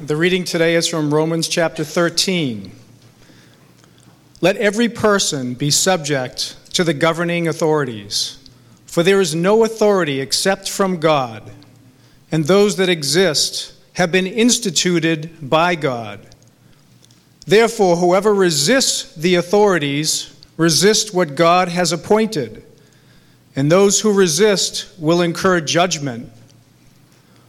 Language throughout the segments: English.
The reading today is from Romans chapter 13. Let every person be subject to the governing authorities, for there is no authority except from God, and those that exist have been instituted by God. Therefore, whoever resists the authorities resists what God has appointed, and those who resist will incur judgment.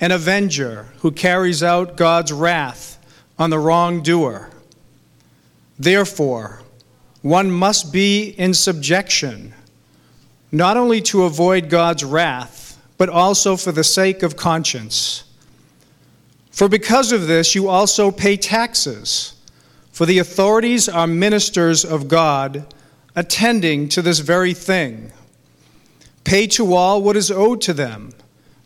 an avenger who carries out God's wrath on the wrongdoer. Therefore, one must be in subjection, not only to avoid God's wrath, but also for the sake of conscience. For because of this, you also pay taxes, for the authorities are ministers of God, attending to this very thing. Pay to all what is owed to them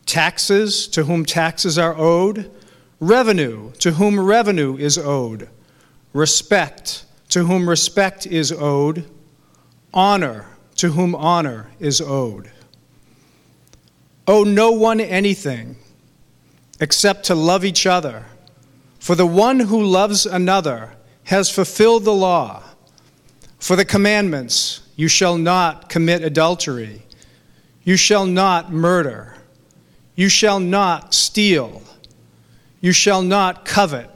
taxes to whom taxes are owed, revenue to whom revenue is owed, respect to whom respect is owed, honor to whom honor is owed. Owe no one anything except to love each other, for the one who loves another has fulfilled the law. For the commandments, you shall not commit adultery, you shall not murder. You shall not steal. You shall not covet.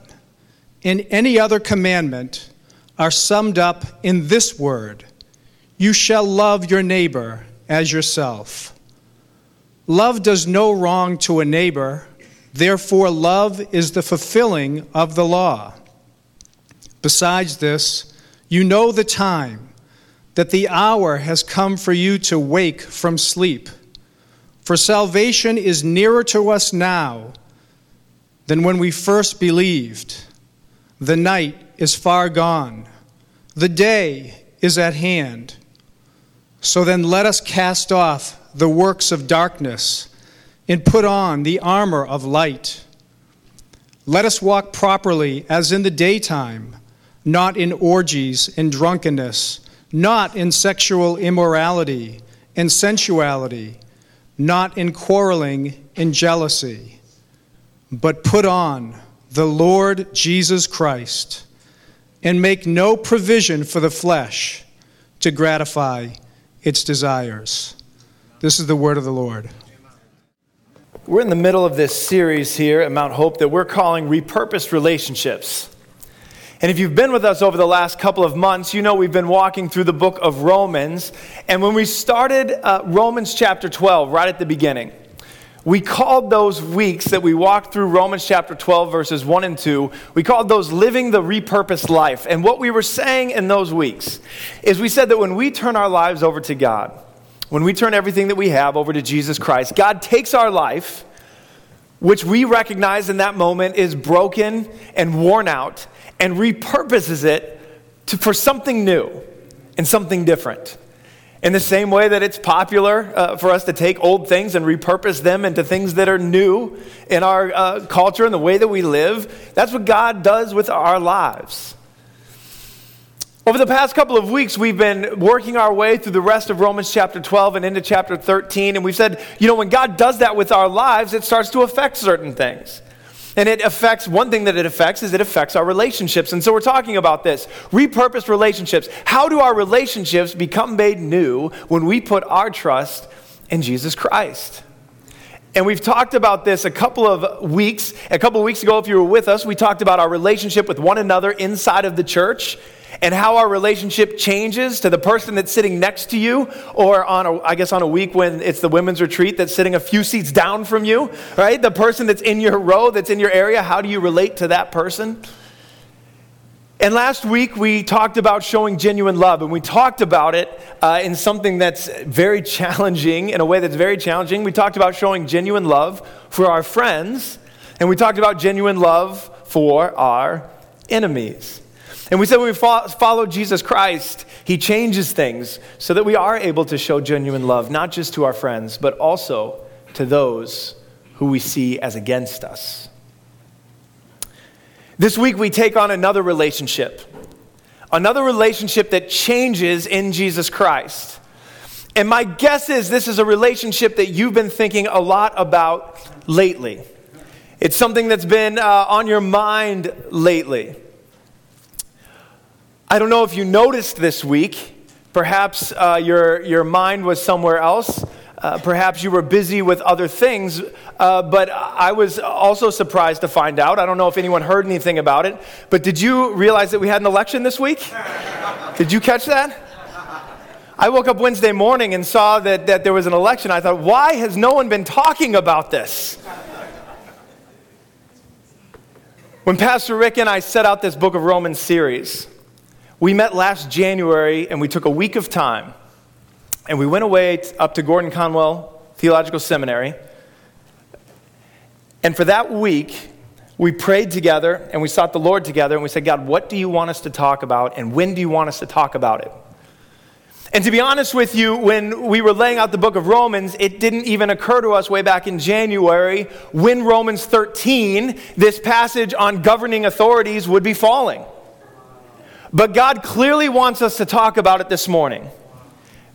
And any other commandment are summed up in this word You shall love your neighbor as yourself. Love does no wrong to a neighbor, therefore, love is the fulfilling of the law. Besides this, you know the time, that the hour has come for you to wake from sleep. For salvation is nearer to us now than when we first believed. The night is far gone, the day is at hand. So then let us cast off the works of darkness and put on the armor of light. Let us walk properly as in the daytime, not in orgies and drunkenness, not in sexual immorality and sensuality not in quarreling in jealousy, but put on the Lord Jesus Christ and make no provision for the flesh to gratify its desires. This is the word of the Lord. We're in the middle of this series here at Mount Hope that we're calling Repurposed Relationships. And if you've been with us over the last couple of months, you know we've been walking through the book of Romans. And when we started uh, Romans chapter 12, right at the beginning, we called those weeks that we walked through Romans chapter 12, verses 1 and 2, we called those living the repurposed life. And what we were saying in those weeks is we said that when we turn our lives over to God, when we turn everything that we have over to Jesus Christ, God takes our life, which we recognize in that moment is broken and worn out, and repurposes it to, for something new and something different. In the same way that it's popular uh, for us to take old things and repurpose them into things that are new in our uh, culture and the way that we live, that's what God does with our lives. Over the past couple of weeks, we've been working our way through the rest of Romans chapter 12 and into chapter 13, and we've said, you know, when God does that with our lives, it starts to affect certain things. And it affects, one thing that it affects is it affects our relationships. And so we're talking about this repurposed relationships. How do our relationships become made new when we put our trust in Jesus Christ? And we've talked about this a couple of weeks. A couple of weeks ago, if you were with us, we talked about our relationship with one another inside of the church and how our relationship changes to the person that's sitting next to you, or on, a, I guess, on a week when it's the women's retreat that's sitting a few seats down from you, right? The person that's in your row, that's in your area, how do you relate to that person? And last week we talked about showing genuine love, and we talked about it uh, in something that's very challenging, in a way that's very challenging. We talked about showing genuine love for our friends, and we talked about genuine love for our enemies. And we said when we follow Jesus Christ, he changes things so that we are able to show genuine love, not just to our friends, but also to those who we see as against us. This week, we take on another relationship, another relationship that changes in Jesus Christ. And my guess is this is a relationship that you've been thinking a lot about lately. It's something that's been uh, on your mind lately. I don't know if you noticed this week, perhaps uh, your, your mind was somewhere else. Uh, perhaps you were busy with other things, uh, but I was also surprised to find out. I don't know if anyone heard anything about it, but did you realize that we had an election this week? Did you catch that? I woke up Wednesday morning and saw that, that there was an election. I thought, why has no one been talking about this? When Pastor Rick and I set out this Book of Romans series, we met last January and we took a week of time and we went away up to Gordon Conwell Theological Seminary. And for that week, we prayed together and we sought the Lord together and we said, God, what do you want us to talk about and when do you want us to talk about it? And to be honest with you, when we were laying out the book of Romans, it didn't even occur to us way back in January when Romans 13, this passage on governing authorities, would be falling. But God clearly wants us to talk about it this morning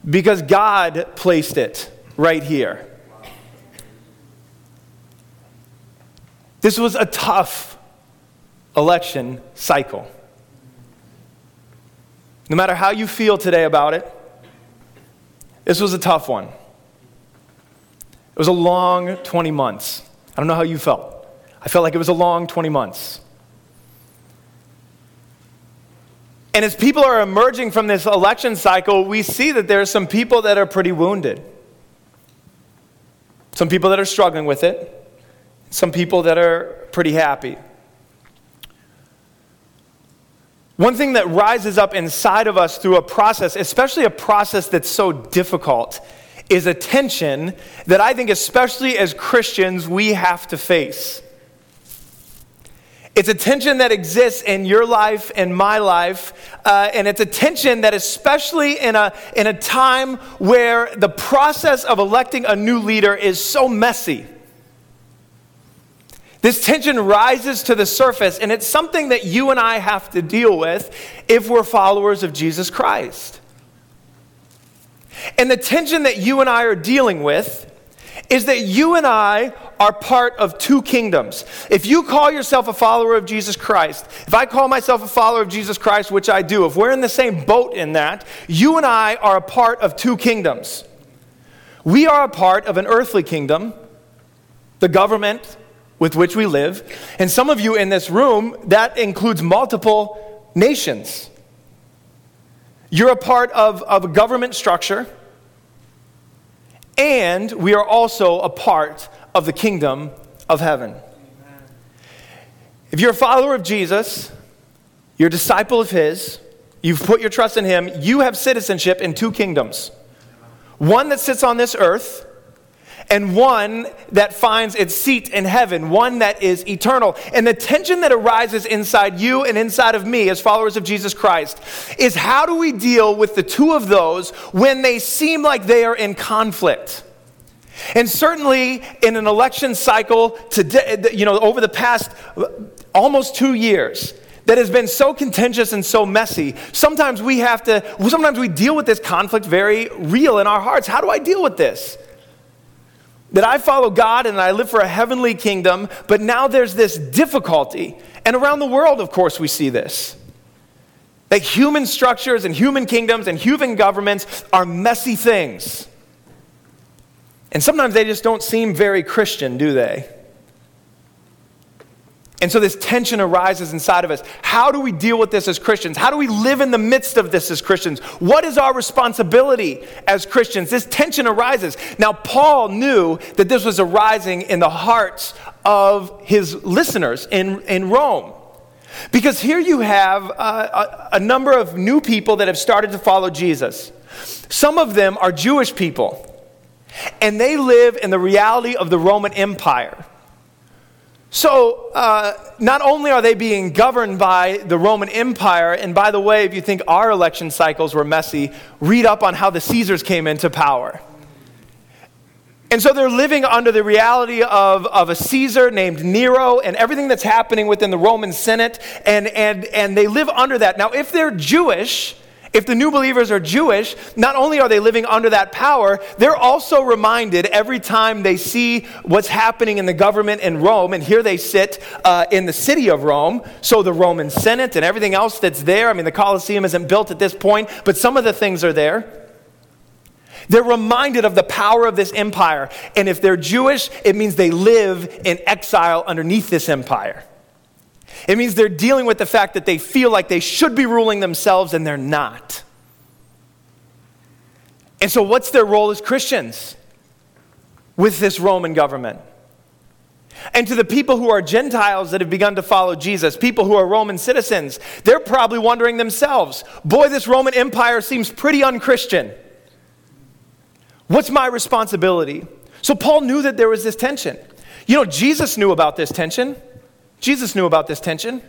because God placed it right here. This was a tough election cycle. No matter how you feel today about it, this was a tough one. It was a long 20 months. I don't know how you felt. I felt like it was a long 20 months. And as people are emerging from this election cycle, we see that there are some people that are pretty wounded. Some people that are struggling with it, some people that are pretty happy. One thing that rises up inside of us through a process, especially a process that's so difficult, is a tension that I think, especially as Christians, we have to face. It's a tension that exists in your life and my life, uh, and it's a tension that, especially in a, in a time where the process of electing a new leader is so messy. This tension rises to the surface, and it's something that you and I have to deal with if we're followers of Jesus Christ. And the tension that you and I are dealing with is that you and I are part of two kingdoms. If you call yourself a follower of Jesus Christ, if I call myself a follower of Jesus Christ, which I do, if we're in the same boat in that, you and I are a part of two kingdoms. We are a part of an earthly kingdom, the government with which we live. And some of you in this room, that includes multiple nations. You're a part of, of a government structure, and we are also a part of the kingdom of heaven. If you're a follower of Jesus, you're a disciple of His, you've put your trust in Him, you have citizenship in two kingdoms one that sits on this earth, and one that finds its seat in heaven, one that is eternal. And the tension that arises inside you and inside of me as followers of Jesus Christ is how do we deal with the two of those when they seem like they are in conflict? And certainly in an election cycle today, you know, over the past almost two years, that has been so contentious and so messy. Sometimes we have to, sometimes we deal with this conflict very real in our hearts. How do I deal with this? That I follow God and I live for a heavenly kingdom, but now there's this difficulty. And around the world, of course, we see this. That human structures and human kingdoms and human governments are messy things. And sometimes they just don't seem very Christian, do they? And so this tension arises inside of us. How do we deal with this as Christians? How do we live in the midst of this as Christians? What is our responsibility as Christians? This tension arises. Now, Paul knew that this was arising in the hearts of his listeners in, in Rome. Because here you have a, a number of new people that have started to follow Jesus. Some of them are Jewish people and they live in the reality of the Roman Empire. So, uh, not only are they being governed by the Roman Empire, and by the way, if you think our election cycles were messy, read up on how the Caesars came into power. And so they're living under the reality of, of a Caesar named Nero and everything that's happening within the Roman Senate, and, and, and they live under that. Now, if they're Jewish, if the new believers are Jewish, not only are they living under that power, they're also reminded every time they see what's happening in the government in Rome, and here they sit uh, in the city of Rome, so the Roman Senate and everything else that's there. I mean, the Colosseum isn't built at this point, but some of the things are there. They're reminded of the power of this empire. And if they're Jewish, it means they live in exile underneath this empire. It means they're dealing with the fact that they feel like they should be ruling themselves and they're not. And so, what's their role as Christians with this Roman government? And to the people who are Gentiles that have begun to follow Jesus, people who are Roman citizens, they're probably wondering themselves boy, this Roman Empire seems pretty unchristian. What's my responsibility? So Paul knew that there was this tension. You know, Jesus knew about this tension. Jesus knew about this tension.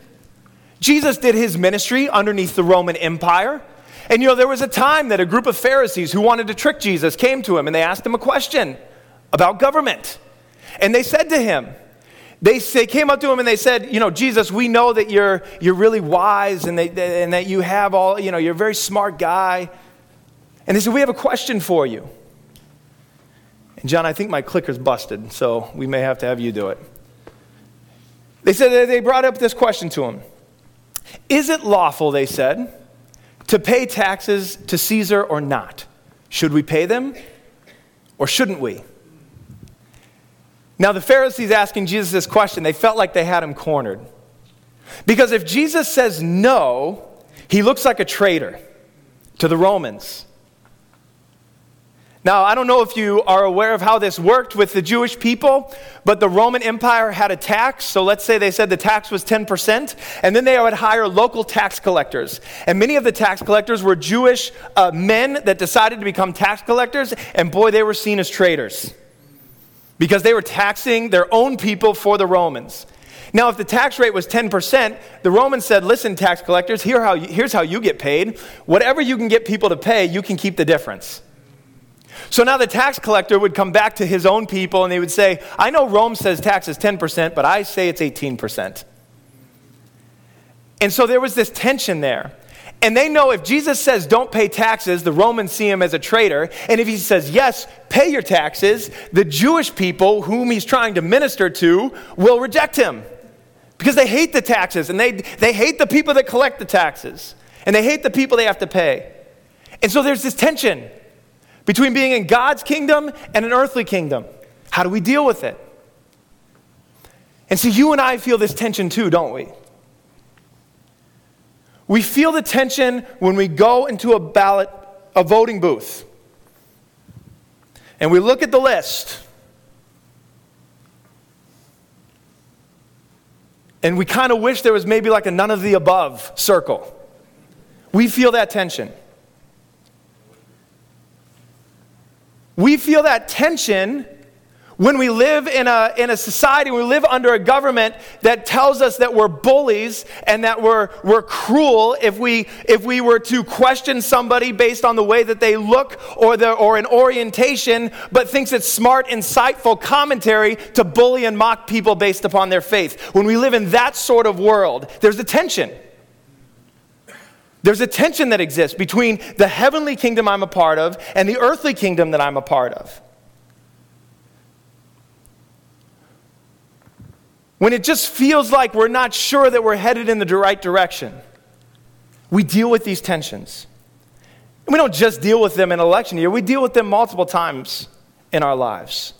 Jesus did his ministry underneath the Roman Empire. And you know, there was a time that a group of Pharisees who wanted to trick Jesus came to him and they asked him a question about government. And they said to him, they, they came up to him and they said, You know, Jesus, we know that you're, you're really wise and, they, and that you have all, you know, you're a very smart guy. And they said, We have a question for you. And John, I think my clicker's busted, so we may have to have you do it. They said they brought up this question to him Is it lawful, they said, to pay taxes to Caesar or not? Should we pay them or shouldn't we? Now, the Pharisees asking Jesus this question, they felt like they had him cornered. Because if Jesus says no, he looks like a traitor to the Romans. Now, I don't know if you are aware of how this worked with the Jewish people, but the Roman Empire had a tax. So let's say they said the tax was 10%, and then they would hire local tax collectors. And many of the tax collectors were Jewish uh, men that decided to become tax collectors, and boy, they were seen as traitors because they were taxing their own people for the Romans. Now, if the tax rate was 10%, the Romans said, Listen, tax collectors, here how you, here's how you get paid. Whatever you can get people to pay, you can keep the difference. So now the tax collector would come back to his own people and they would say, I know Rome says tax is 10%, but I say it's 18%. And so there was this tension there. And they know if Jesus says don't pay taxes, the Romans see him as a traitor. And if he says yes, pay your taxes, the Jewish people whom he's trying to minister to will reject him because they hate the taxes and they, they hate the people that collect the taxes and they hate the people they have to pay. And so there's this tension between being in God's kingdom and an earthly kingdom. How do we deal with it? And see, you and I feel this tension too, don't we? We feel the tension when we go into a ballot, a voting booth, and we look at the list. And we kind of wish there was maybe like a none of the above circle. We feel that tension. We feel that tension when we live in a, in a society, we live under a government that tells us that we're bullies and that we're, we're cruel if we, if we were to question somebody based on the way that they look or, the, or an orientation, but thinks it's smart, insightful commentary to bully and mock people based upon their faith. When we live in that sort of world, there's a tension. There's a tension that exists between the heavenly kingdom I'm a part of and the earthly kingdom that I'm a part of. When it just feels like we're not sure that we're headed in the right direction, we deal with these tensions. We don't just deal with them in election year, we deal with them multiple times in our lives.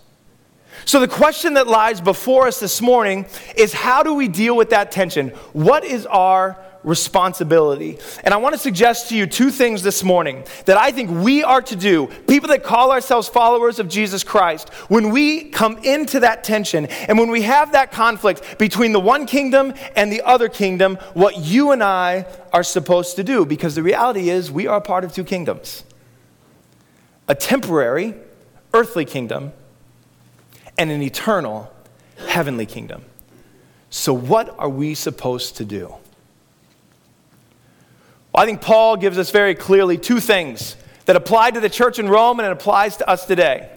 So, the question that lies before us this morning is how do we deal with that tension? What is our responsibility. And I want to suggest to you two things this morning that I think we are to do, people that call ourselves followers of Jesus Christ, when we come into that tension and when we have that conflict between the one kingdom and the other kingdom, what you and I are supposed to do. Because the reality is, we are part of two kingdoms a temporary, earthly kingdom and an eternal, heavenly kingdom. So, what are we supposed to do? I think Paul gives us very clearly two things that apply to the church in Rome and it applies to us today.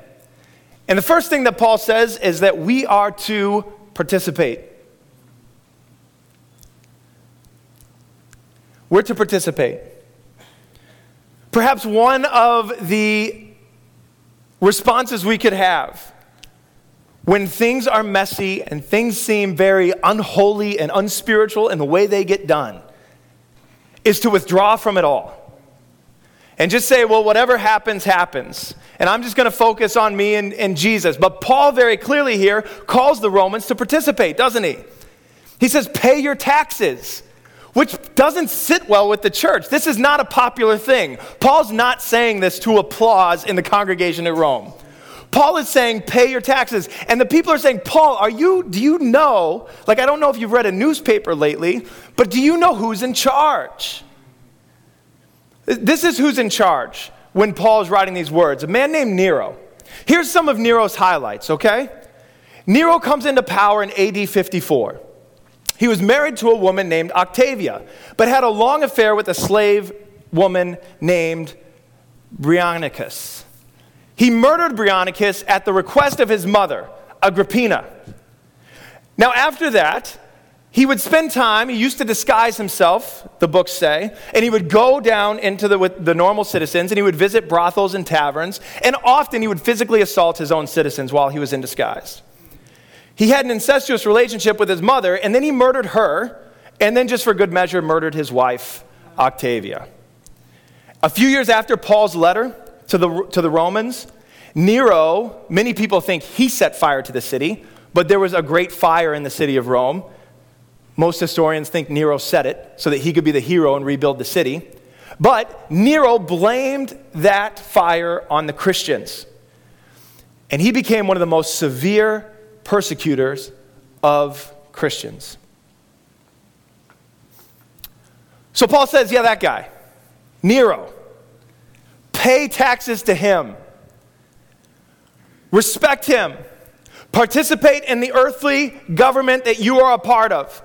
And the first thing that Paul says is that we are to participate. We're to participate. Perhaps one of the responses we could have when things are messy and things seem very unholy and unspiritual in the way they get done is to withdraw from it all and just say, well, whatever happens, happens. And I'm just going to focus on me and, and, Jesus. But Paul very clearly here calls the Romans to participate, doesn't he? He says, pay your taxes, which doesn't sit well with the church. This is not a popular thing. Paul's not saying this to applause in the congregation at Rome. Paul is saying, pay your taxes. And the people are saying, Paul, are you, do you know, like, I don't know if you've read a newspaper lately, but do you know who's in charge? This is who's in charge when Paul is writing these words a man named Nero. Here's some of Nero's highlights, okay? Nero comes into power in AD 54. He was married to a woman named Octavia, but had a long affair with a slave woman named Britannicus. He murdered Britannicus at the request of his mother, Agrippina. Now, after that, he would spend time, he used to disguise himself, the books say, and he would go down into the, with the normal citizens and he would visit brothels and taverns, and often he would physically assault his own citizens while he was in disguise. He had an incestuous relationship with his mother, and then he murdered her, and then, just for good measure, murdered his wife, Octavia. A few years after Paul's letter to the, to the Romans, Nero, many people think he set fire to the city, but there was a great fire in the city of Rome. Most historians think Nero set it so that he could be the hero and rebuild the city. But Nero blamed that fire on the Christians. And he became one of the most severe persecutors of Christians. So Paul says, yeah, that guy, Nero, pay taxes to him, respect him, participate in the earthly government that you are a part of.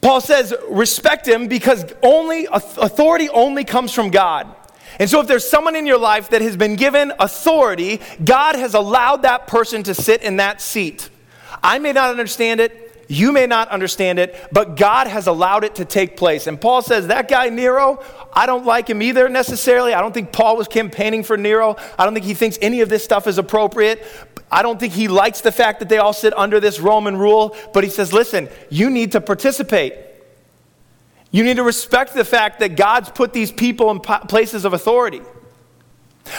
Paul says, respect him because only authority only comes from God. And so, if there's someone in your life that has been given authority, God has allowed that person to sit in that seat. I may not understand it, you may not understand it, but God has allowed it to take place. And Paul says, that guy Nero, I don't like him either necessarily. I don't think Paul was campaigning for Nero. I don't think he thinks any of this stuff is appropriate. I don't think he likes the fact that they all sit under this Roman rule, but he says, listen, you need to participate. You need to respect the fact that God's put these people in places of authority.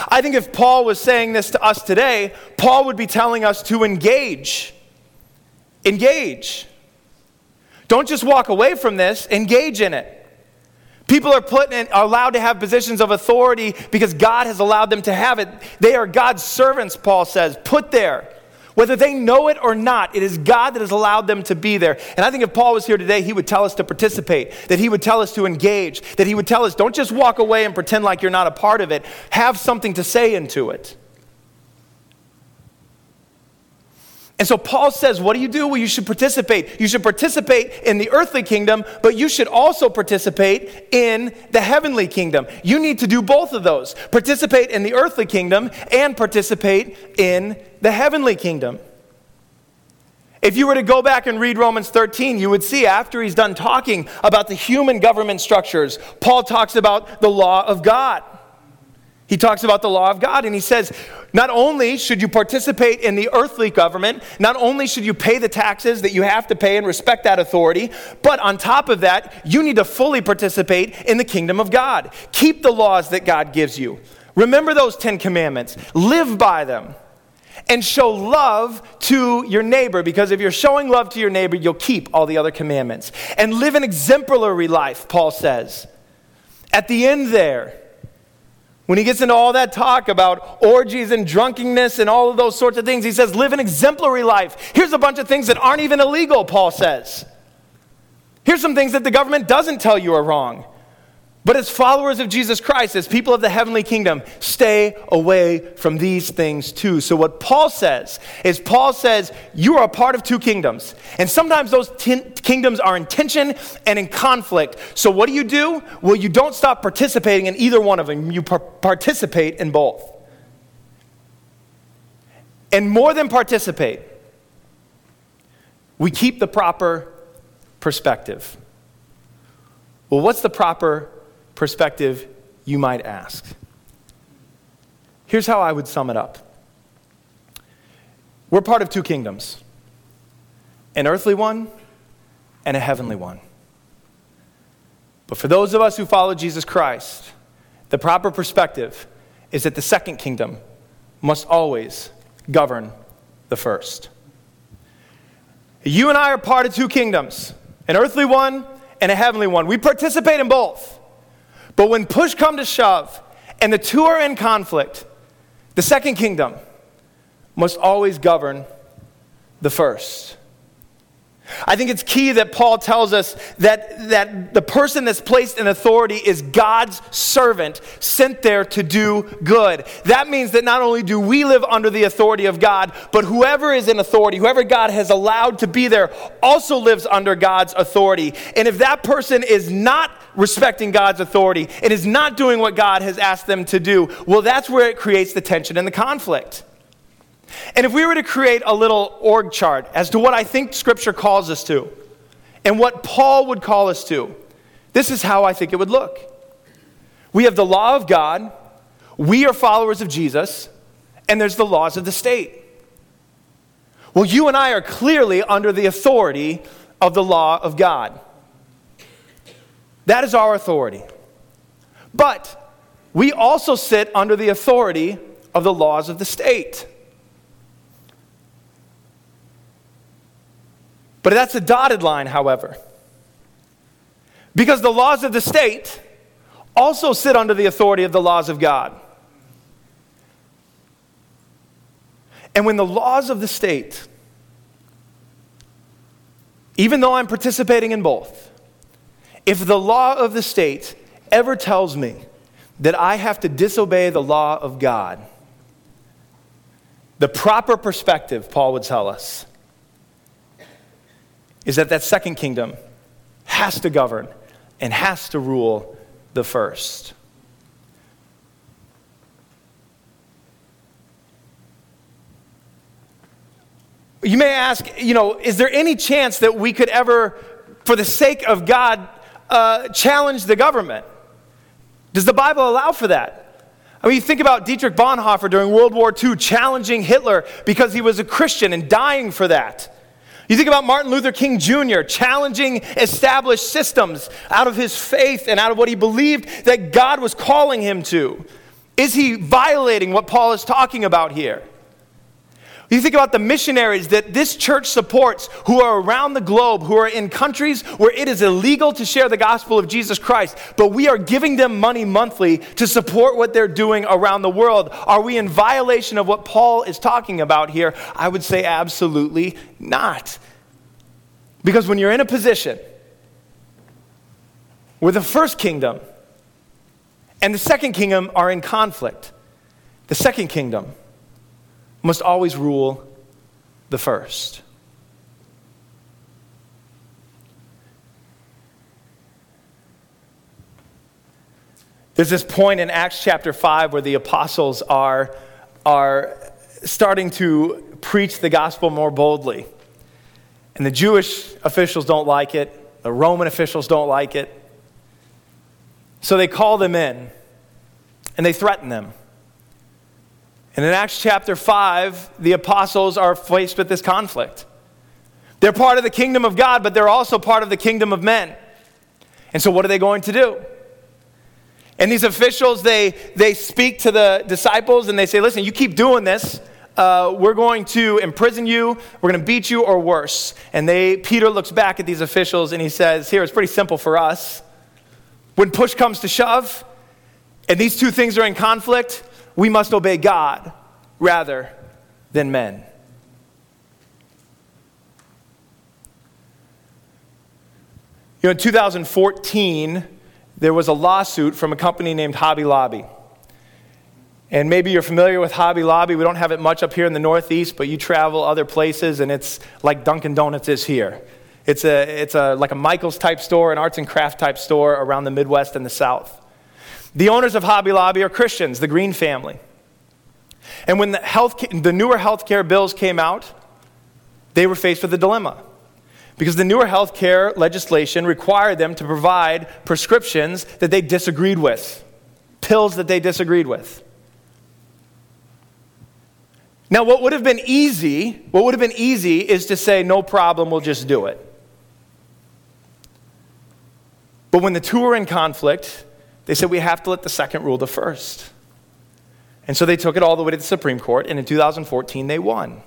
I think if Paul was saying this to us today, Paul would be telling us to engage. Engage. Don't just walk away from this, engage in it. People are put in, are allowed to have positions of authority because God has allowed them to have it. They are God's servants, Paul says, put there. Whether they know it or not, it is God that has allowed them to be there. And I think if Paul was here today, he would tell us to participate, that he would tell us to engage, that he would tell us don't just walk away and pretend like you're not a part of it, have something to say into it. And so Paul says, What do you do? Well, you should participate. You should participate in the earthly kingdom, but you should also participate in the heavenly kingdom. You need to do both of those participate in the earthly kingdom and participate in the heavenly kingdom. If you were to go back and read Romans 13, you would see after he's done talking about the human government structures, Paul talks about the law of God. He talks about the law of God and he says, not only should you participate in the earthly government, not only should you pay the taxes that you have to pay and respect that authority, but on top of that, you need to fully participate in the kingdom of God. Keep the laws that God gives you. Remember those 10 commandments, live by them, and show love to your neighbor because if you're showing love to your neighbor, you'll keep all the other commandments. And live an exemplary life, Paul says. At the end there, when he gets into all that talk about orgies and drunkenness and all of those sorts of things, he says, live an exemplary life. Here's a bunch of things that aren't even illegal, Paul says. Here's some things that the government doesn't tell you are wrong. But as followers of Jesus Christ, as people of the heavenly kingdom, stay away from these things too. So, what Paul says is, Paul says, you are a part of two kingdoms. And sometimes those tin- kingdoms are in tension and in conflict. So, what do you do? Well, you don't stop participating in either one of them, you par- participate in both. And more than participate, we keep the proper perspective. Well, what's the proper perspective, you might ask? Here's how I would sum it up We're part of two kingdoms an earthly one and a heavenly one. But for those of us who follow Jesus Christ, the proper perspective is that the second kingdom must always govern the first. You and I are part of two kingdoms an earthly one and a heavenly one. We participate in both. But when push come to shove and the two are in conflict, the second kingdom must always govern the first. I think it's key that Paul tells us that, that the person that's placed in authority is God's servant sent there to do good. That means that not only do we live under the authority of God, but whoever is in authority, whoever God has allowed to be there, also lives under God's authority. And if that person is not respecting God's authority and is not doing what God has asked them to do, well, that's where it creates the tension and the conflict. And if we were to create a little org chart as to what I think Scripture calls us to and what Paul would call us to, this is how I think it would look. We have the law of God, we are followers of Jesus, and there's the laws of the state. Well, you and I are clearly under the authority of the law of God. That is our authority. But we also sit under the authority of the laws of the state. But that's a dotted line, however. Because the laws of the state also sit under the authority of the laws of God. And when the laws of the state, even though I'm participating in both, if the law of the state ever tells me that I have to disobey the law of God, the proper perspective, Paul would tell us, is that that second kingdom has to govern and has to rule the first. You may ask, you know, is there any chance that we could ever, for the sake of God, uh, challenge the government? Does the Bible allow for that? I mean, you think about Dietrich Bonhoeffer during World War II challenging Hitler because he was a Christian and dying for that. You think about Martin Luther King Jr. challenging established systems out of his faith and out of what he believed that God was calling him to. Is he violating what Paul is talking about here? You think about the missionaries that this church supports who are around the globe, who are in countries where it is illegal to share the gospel of Jesus Christ, but we are giving them money monthly to support what they're doing around the world. Are we in violation of what Paul is talking about here? I would say absolutely not. Because when you're in a position where the first kingdom and the second kingdom are in conflict, the second kingdom must always rule the first. There's this point in Acts chapter 5 where the apostles are, are starting to preach the gospel more boldly. And the Jewish officials don't like it, the Roman officials don't like it. So they call them in and they threaten them. And in Acts chapter 5, the apostles are faced with this conflict. They're part of the kingdom of God, but they're also part of the kingdom of men. And so, what are they going to do? And these officials, they, they speak to the disciples and they say, Listen, you keep doing this. Uh, we're going to imprison you, we're going to beat you, or worse. And they, Peter looks back at these officials and he says, Here, it's pretty simple for us. When push comes to shove, and these two things are in conflict, we must obey God rather than men. You know, in 2014, there was a lawsuit from a company named Hobby Lobby. And maybe you're familiar with Hobby Lobby. We don't have it much up here in the Northeast, but you travel other places, and it's like Dunkin' Donuts is here. It's, a, it's a, like a Michael's type store, an arts and craft type store around the Midwest and the South. The owners of Hobby Lobby are Christians, the Green family. And when the, health, the newer health care bills came out, they were faced with a dilemma. Because the newer health care legislation required them to provide prescriptions that they disagreed with, pills that they disagreed with. Now, what would have been easy, what would have been easy is to say, no problem, we'll just do it. But when the two were in conflict, they said, we have to let the second rule the first. And so they took it all the way to the Supreme Court, and in 2014, they won.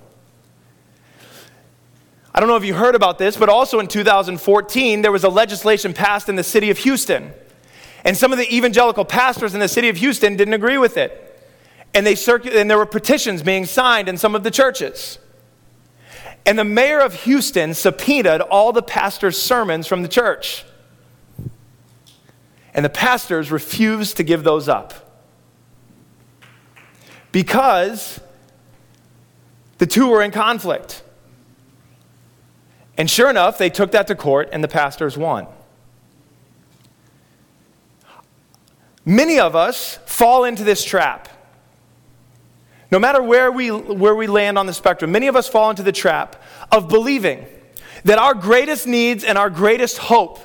I don't know if you heard about this, but also in 2014, there was a legislation passed in the city of Houston. And some of the evangelical pastors in the city of Houston didn't agree with it. And, they circu- and there were petitions being signed in some of the churches. And the mayor of Houston subpoenaed all the pastors' sermons from the church. And the pastors refused to give those up. Because the two were in conflict. And sure enough, they took that to court, and the pastors won. Many of us fall into this trap. No matter where we, where we land on the spectrum, many of us fall into the trap of believing that our greatest needs and our greatest hope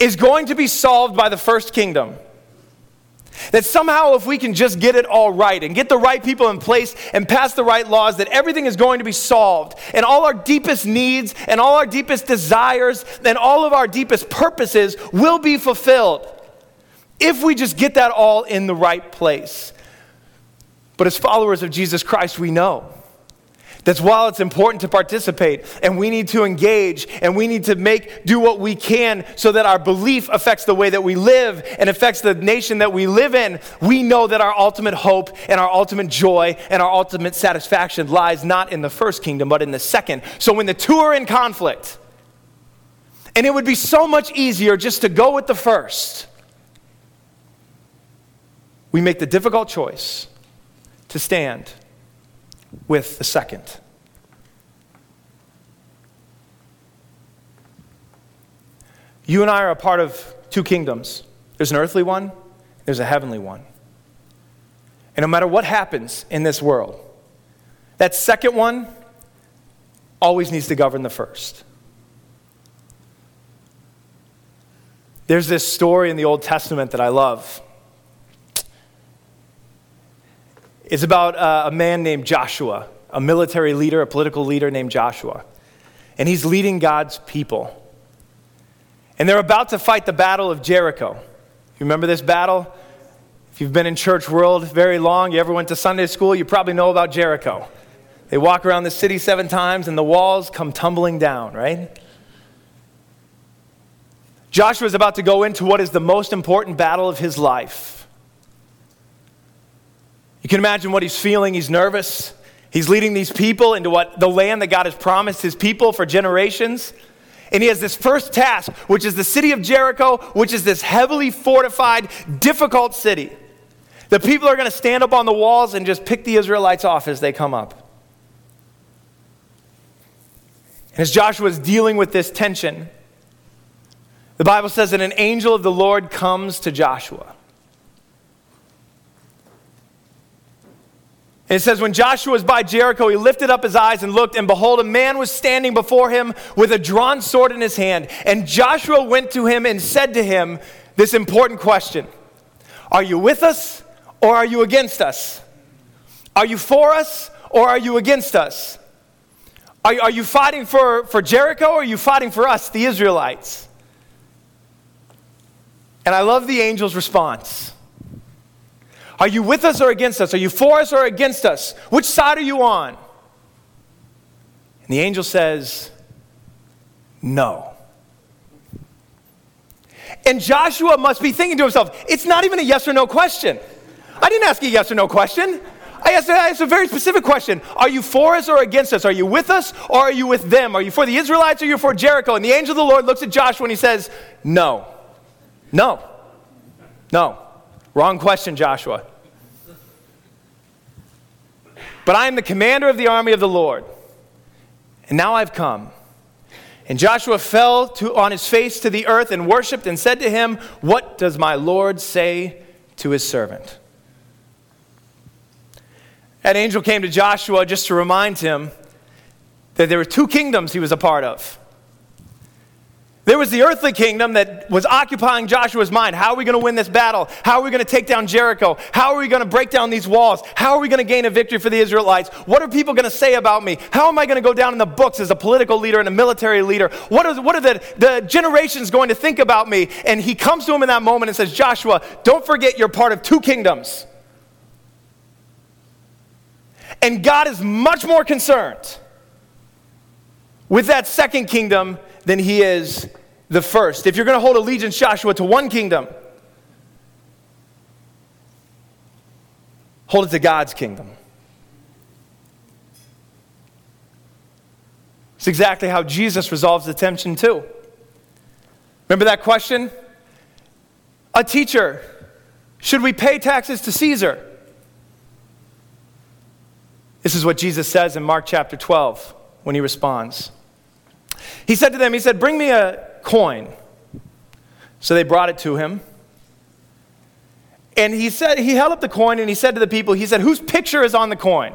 is going to be solved by the first kingdom. That somehow, if we can just get it all right and get the right people in place and pass the right laws, that everything is going to be solved. And all our deepest needs and all our deepest desires and all of our deepest purposes will be fulfilled if we just get that all in the right place. But as followers of Jesus Christ, we know that while it's important to participate and we need to engage and we need to make do what we can so that our belief affects the way that we live and affects the nation that we live in, we know that our ultimate hope and our ultimate joy and our ultimate satisfaction lies not in the first kingdom but in the second. So when the two are in conflict, and it would be so much easier just to go with the first, we make the difficult choice to stand with the second. You and I are a part of two kingdoms there's an earthly one, there's a heavenly one. And no matter what happens in this world, that second one always needs to govern the first. There's this story in the Old Testament that I love. It's about uh, a man named Joshua, a military leader, a political leader named Joshua. And he's leading God's people. And they're about to fight the battle of Jericho. You remember this battle? If you've been in church world very long, you ever went to Sunday school, you probably know about Jericho. They walk around the city seven times and the walls come tumbling down, right? Joshua is about to go into what is the most important battle of his life. You can imagine what he's feeling. He's nervous. He's leading these people into what the land that God has promised his people for generations. And he has this first task, which is the city of Jericho, which is this heavily fortified, difficult city. The people are going to stand up on the walls and just pick the Israelites off as they come up. And as Joshua is dealing with this tension, the Bible says that an angel of the Lord comes to Joshua. And it says, When Joshua was by Jericho, he lifted up his eyes and looked, and behold, a man was standing before him with a drawn sword in his hand. And Joshua went to him and said to him this important question Are you with us or are you against us? Are you for us or are you against us? Are, are you fighting for, for Jericho or are you fighting for us, the Israelites? And I love the angel's response. Are you with us or against us? Are you for us or against us? Which side are you on? And the angel says, No. And Joshua must be thinking to himself, It's not even a yes or no question. I didn't ask a yes or no question. I asked, I asked, a very specific question. Are you for us or against us? Are you with us or are you with them? Are you for the Israelites or are you for Jericho? And the angel of the Lord looks at Joshua and he says, No. No. No. Wrong question, Joshua. But I am the commander of the army of the Lord, and now I've come. And Joshua fell to, on his face to the earth and worshiped and said to him, What does my Lord say to his servant? That angel came to Joshua just to remind him that there were two kingdoms he was a part of. There was the earthly kingdom that was occupying Joshua's mind. How are we going to win this battle? How are we going to take down Jericho? How are we going to break down these walls? How are we going to gain a victory for the Israelites? What are people going to say about me? How am I going to go down in the books as a political leader and a military leader? What are, what are the, the generations going to think about me? And he comes to him in that moment and says, Joshua, don't forget you're part of two kingdoms. And God is much more concerned with that second kingdom than he is the first. If you're going to hold allegiance, Joshua, to one kingdom, hold it to God's kingdom. It's exactly how Jesus resolves the tension, too. Remember that question? A teacher, should we pay taxes to Caesar? This is what Jesus says in Mark chapter 12 when he responds. He said to them, He said, Bring me a coin. So they brought it to him. And he said, He held up the coin and he said to the people, He said, Whose picture is on the coin?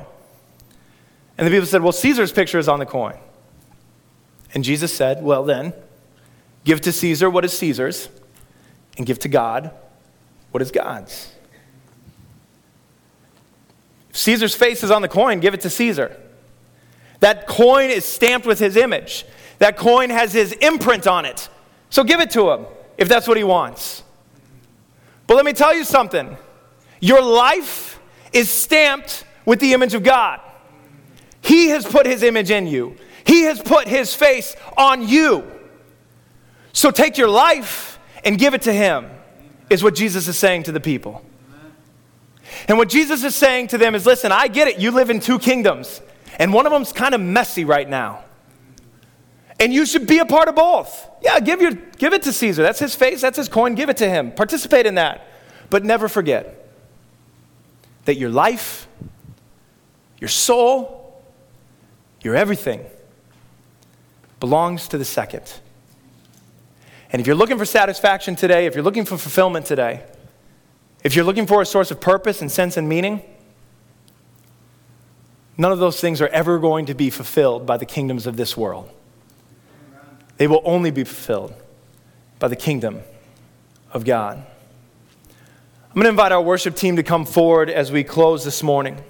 And the people said, Well, Caesar's picture is on the coin. And Jesus said, Well, then, give to Caesar what is Caesar's, and give to God what is God's. If Caesar's face is on the coin, give it to Caesar. That coin is stamped with his image. That coin has his imprint on it. So give it to him if that's what he wants. But let me tell you something your life is stamped with the image of God. He has put his image in you, He has put his face on you. So take your life and give it to him, is what Jesus is saying to the people. And what Jesus is saying to them is listen, I get it. You live in two kingdoms, and one of them's kind of messy right now. And you should be a part of both. Yeah, give, your, give it to Caesar. That's his face, that's his coin. Give it to him. Participate in that. But never forget that your life, your soul, your everything belongs to the second. And if you're looking for satisfaction today, if you're looking for fulfillment today, if you're looking for a source of purpose and sense and meaning, none of those things are ever going to be fulfilled by the kingdoms of this world. They will only be fulfilled by the kingdom of God. I'm going to invite our worship team to come forward as we close this morning.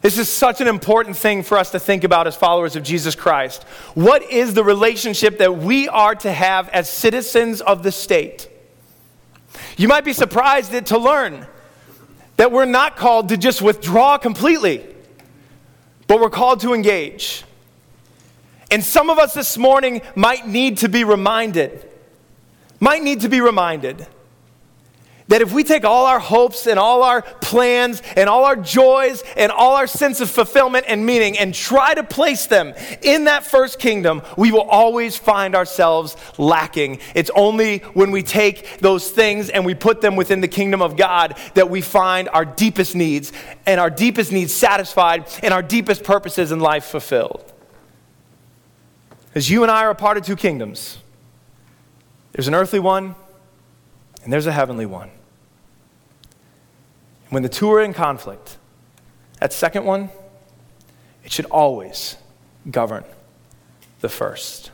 This is such an important thing for us to think about as followers of Jesus Christ. What is the relationship that we are to have as citizens of the state? You might be surprised to learn that we're not called to just withdraw completely but we're called to engage. And some of us this morning might need to be reminded, might need to be reminded that if we take all our hopes and all our plans and all our joys and all our sense of fulfillment and meaning and try to place them in that first kingdom, we will always find ourselves lacking. It's only when we take those things and we put them within the kingdom of God that we find our deepest needs and our deepest needs satisfied and our deepest purposes in life fulfilled. As you and I are a part of two kingdoms, there's an earthly one and there's a heavenly one. When the two are in conflict, that second one, it should always govern the first.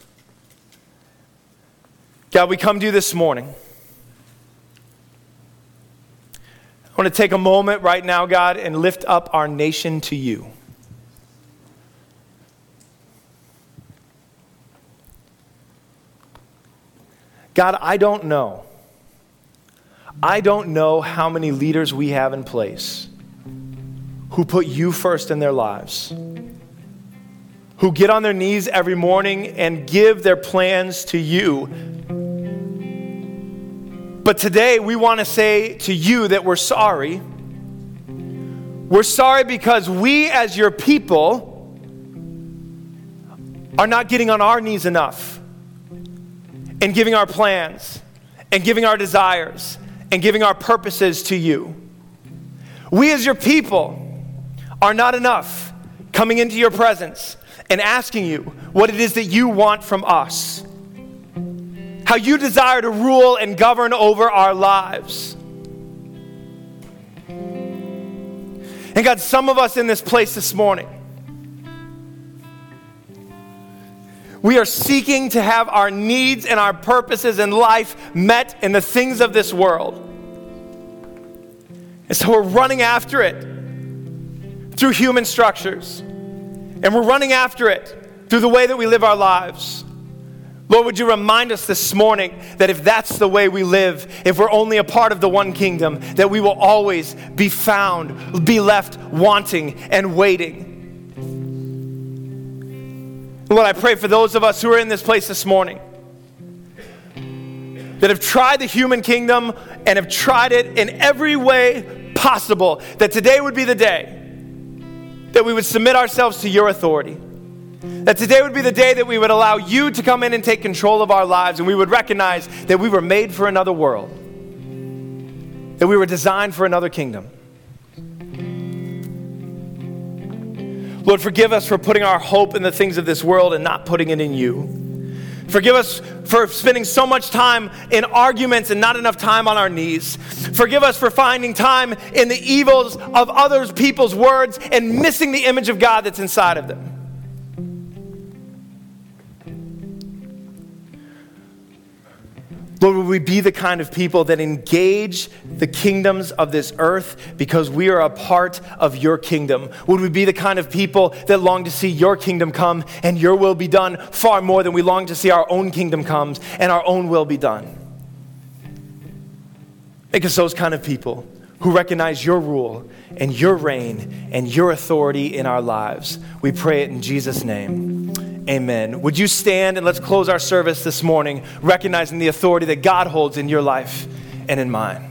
God, we come to you this morning. I want to take a moment right now, God, and lift up our nation to you. God, I don't know I don't know how many leaders we have in place who put you first in their lives, who get on their knees every morning and give their plans to you. But today we want to say to you that we're sorry. We're sorry because we, as your people, are not getting on our knees enough and giving our plans and giving our desires and giving our purposes to you. We, as your people, are not enough coming into your presence and asking you what it is that you want from us, how you desire to rule and govern over our lives. And God, some of us in this place this morning, we are seeking to have our needs and our purposes in life met in the things of this world. And so we're running after it through human structures. And we're running after it through the way that we live our lives. Lord, would you remind us this morning that if that's the way we live, if we're only a part of the one kingdom, that we will always be found, be left wanting and waiting. Lord, I pray for those of us who are in this place this morning that have tried the human kingdom and have tried it in every way possible, that today would be the day that we would submit ourselves to your authority that today would be the day that we would allow you to come in and take control of our lives, and we would recognize that we were made for another world, that we were designed for another kingdom. Lord, forgive us for putting our hope in the things of this world and not putting it in you. Forgive us for spending so much time in arguments and not enough time on our knees. Forgive us for finding time in the evils of other people's words and missing the image of God that's inside of them. Lord, would we be the kind of people that engage the kingdoms of this earth because we are a part of your kingdom? Would we be the kind of people that long to see your kingdom come and your will be done far more than we long to see our own kingdom comes and our own will be done? Make us those kind of people who recognize your rule and your reign and your authority in our lives. We pray it in Jesus' name. Amen. Would you stand and let's close our service this morning, recognizing the authority that God holds in your life and in mine.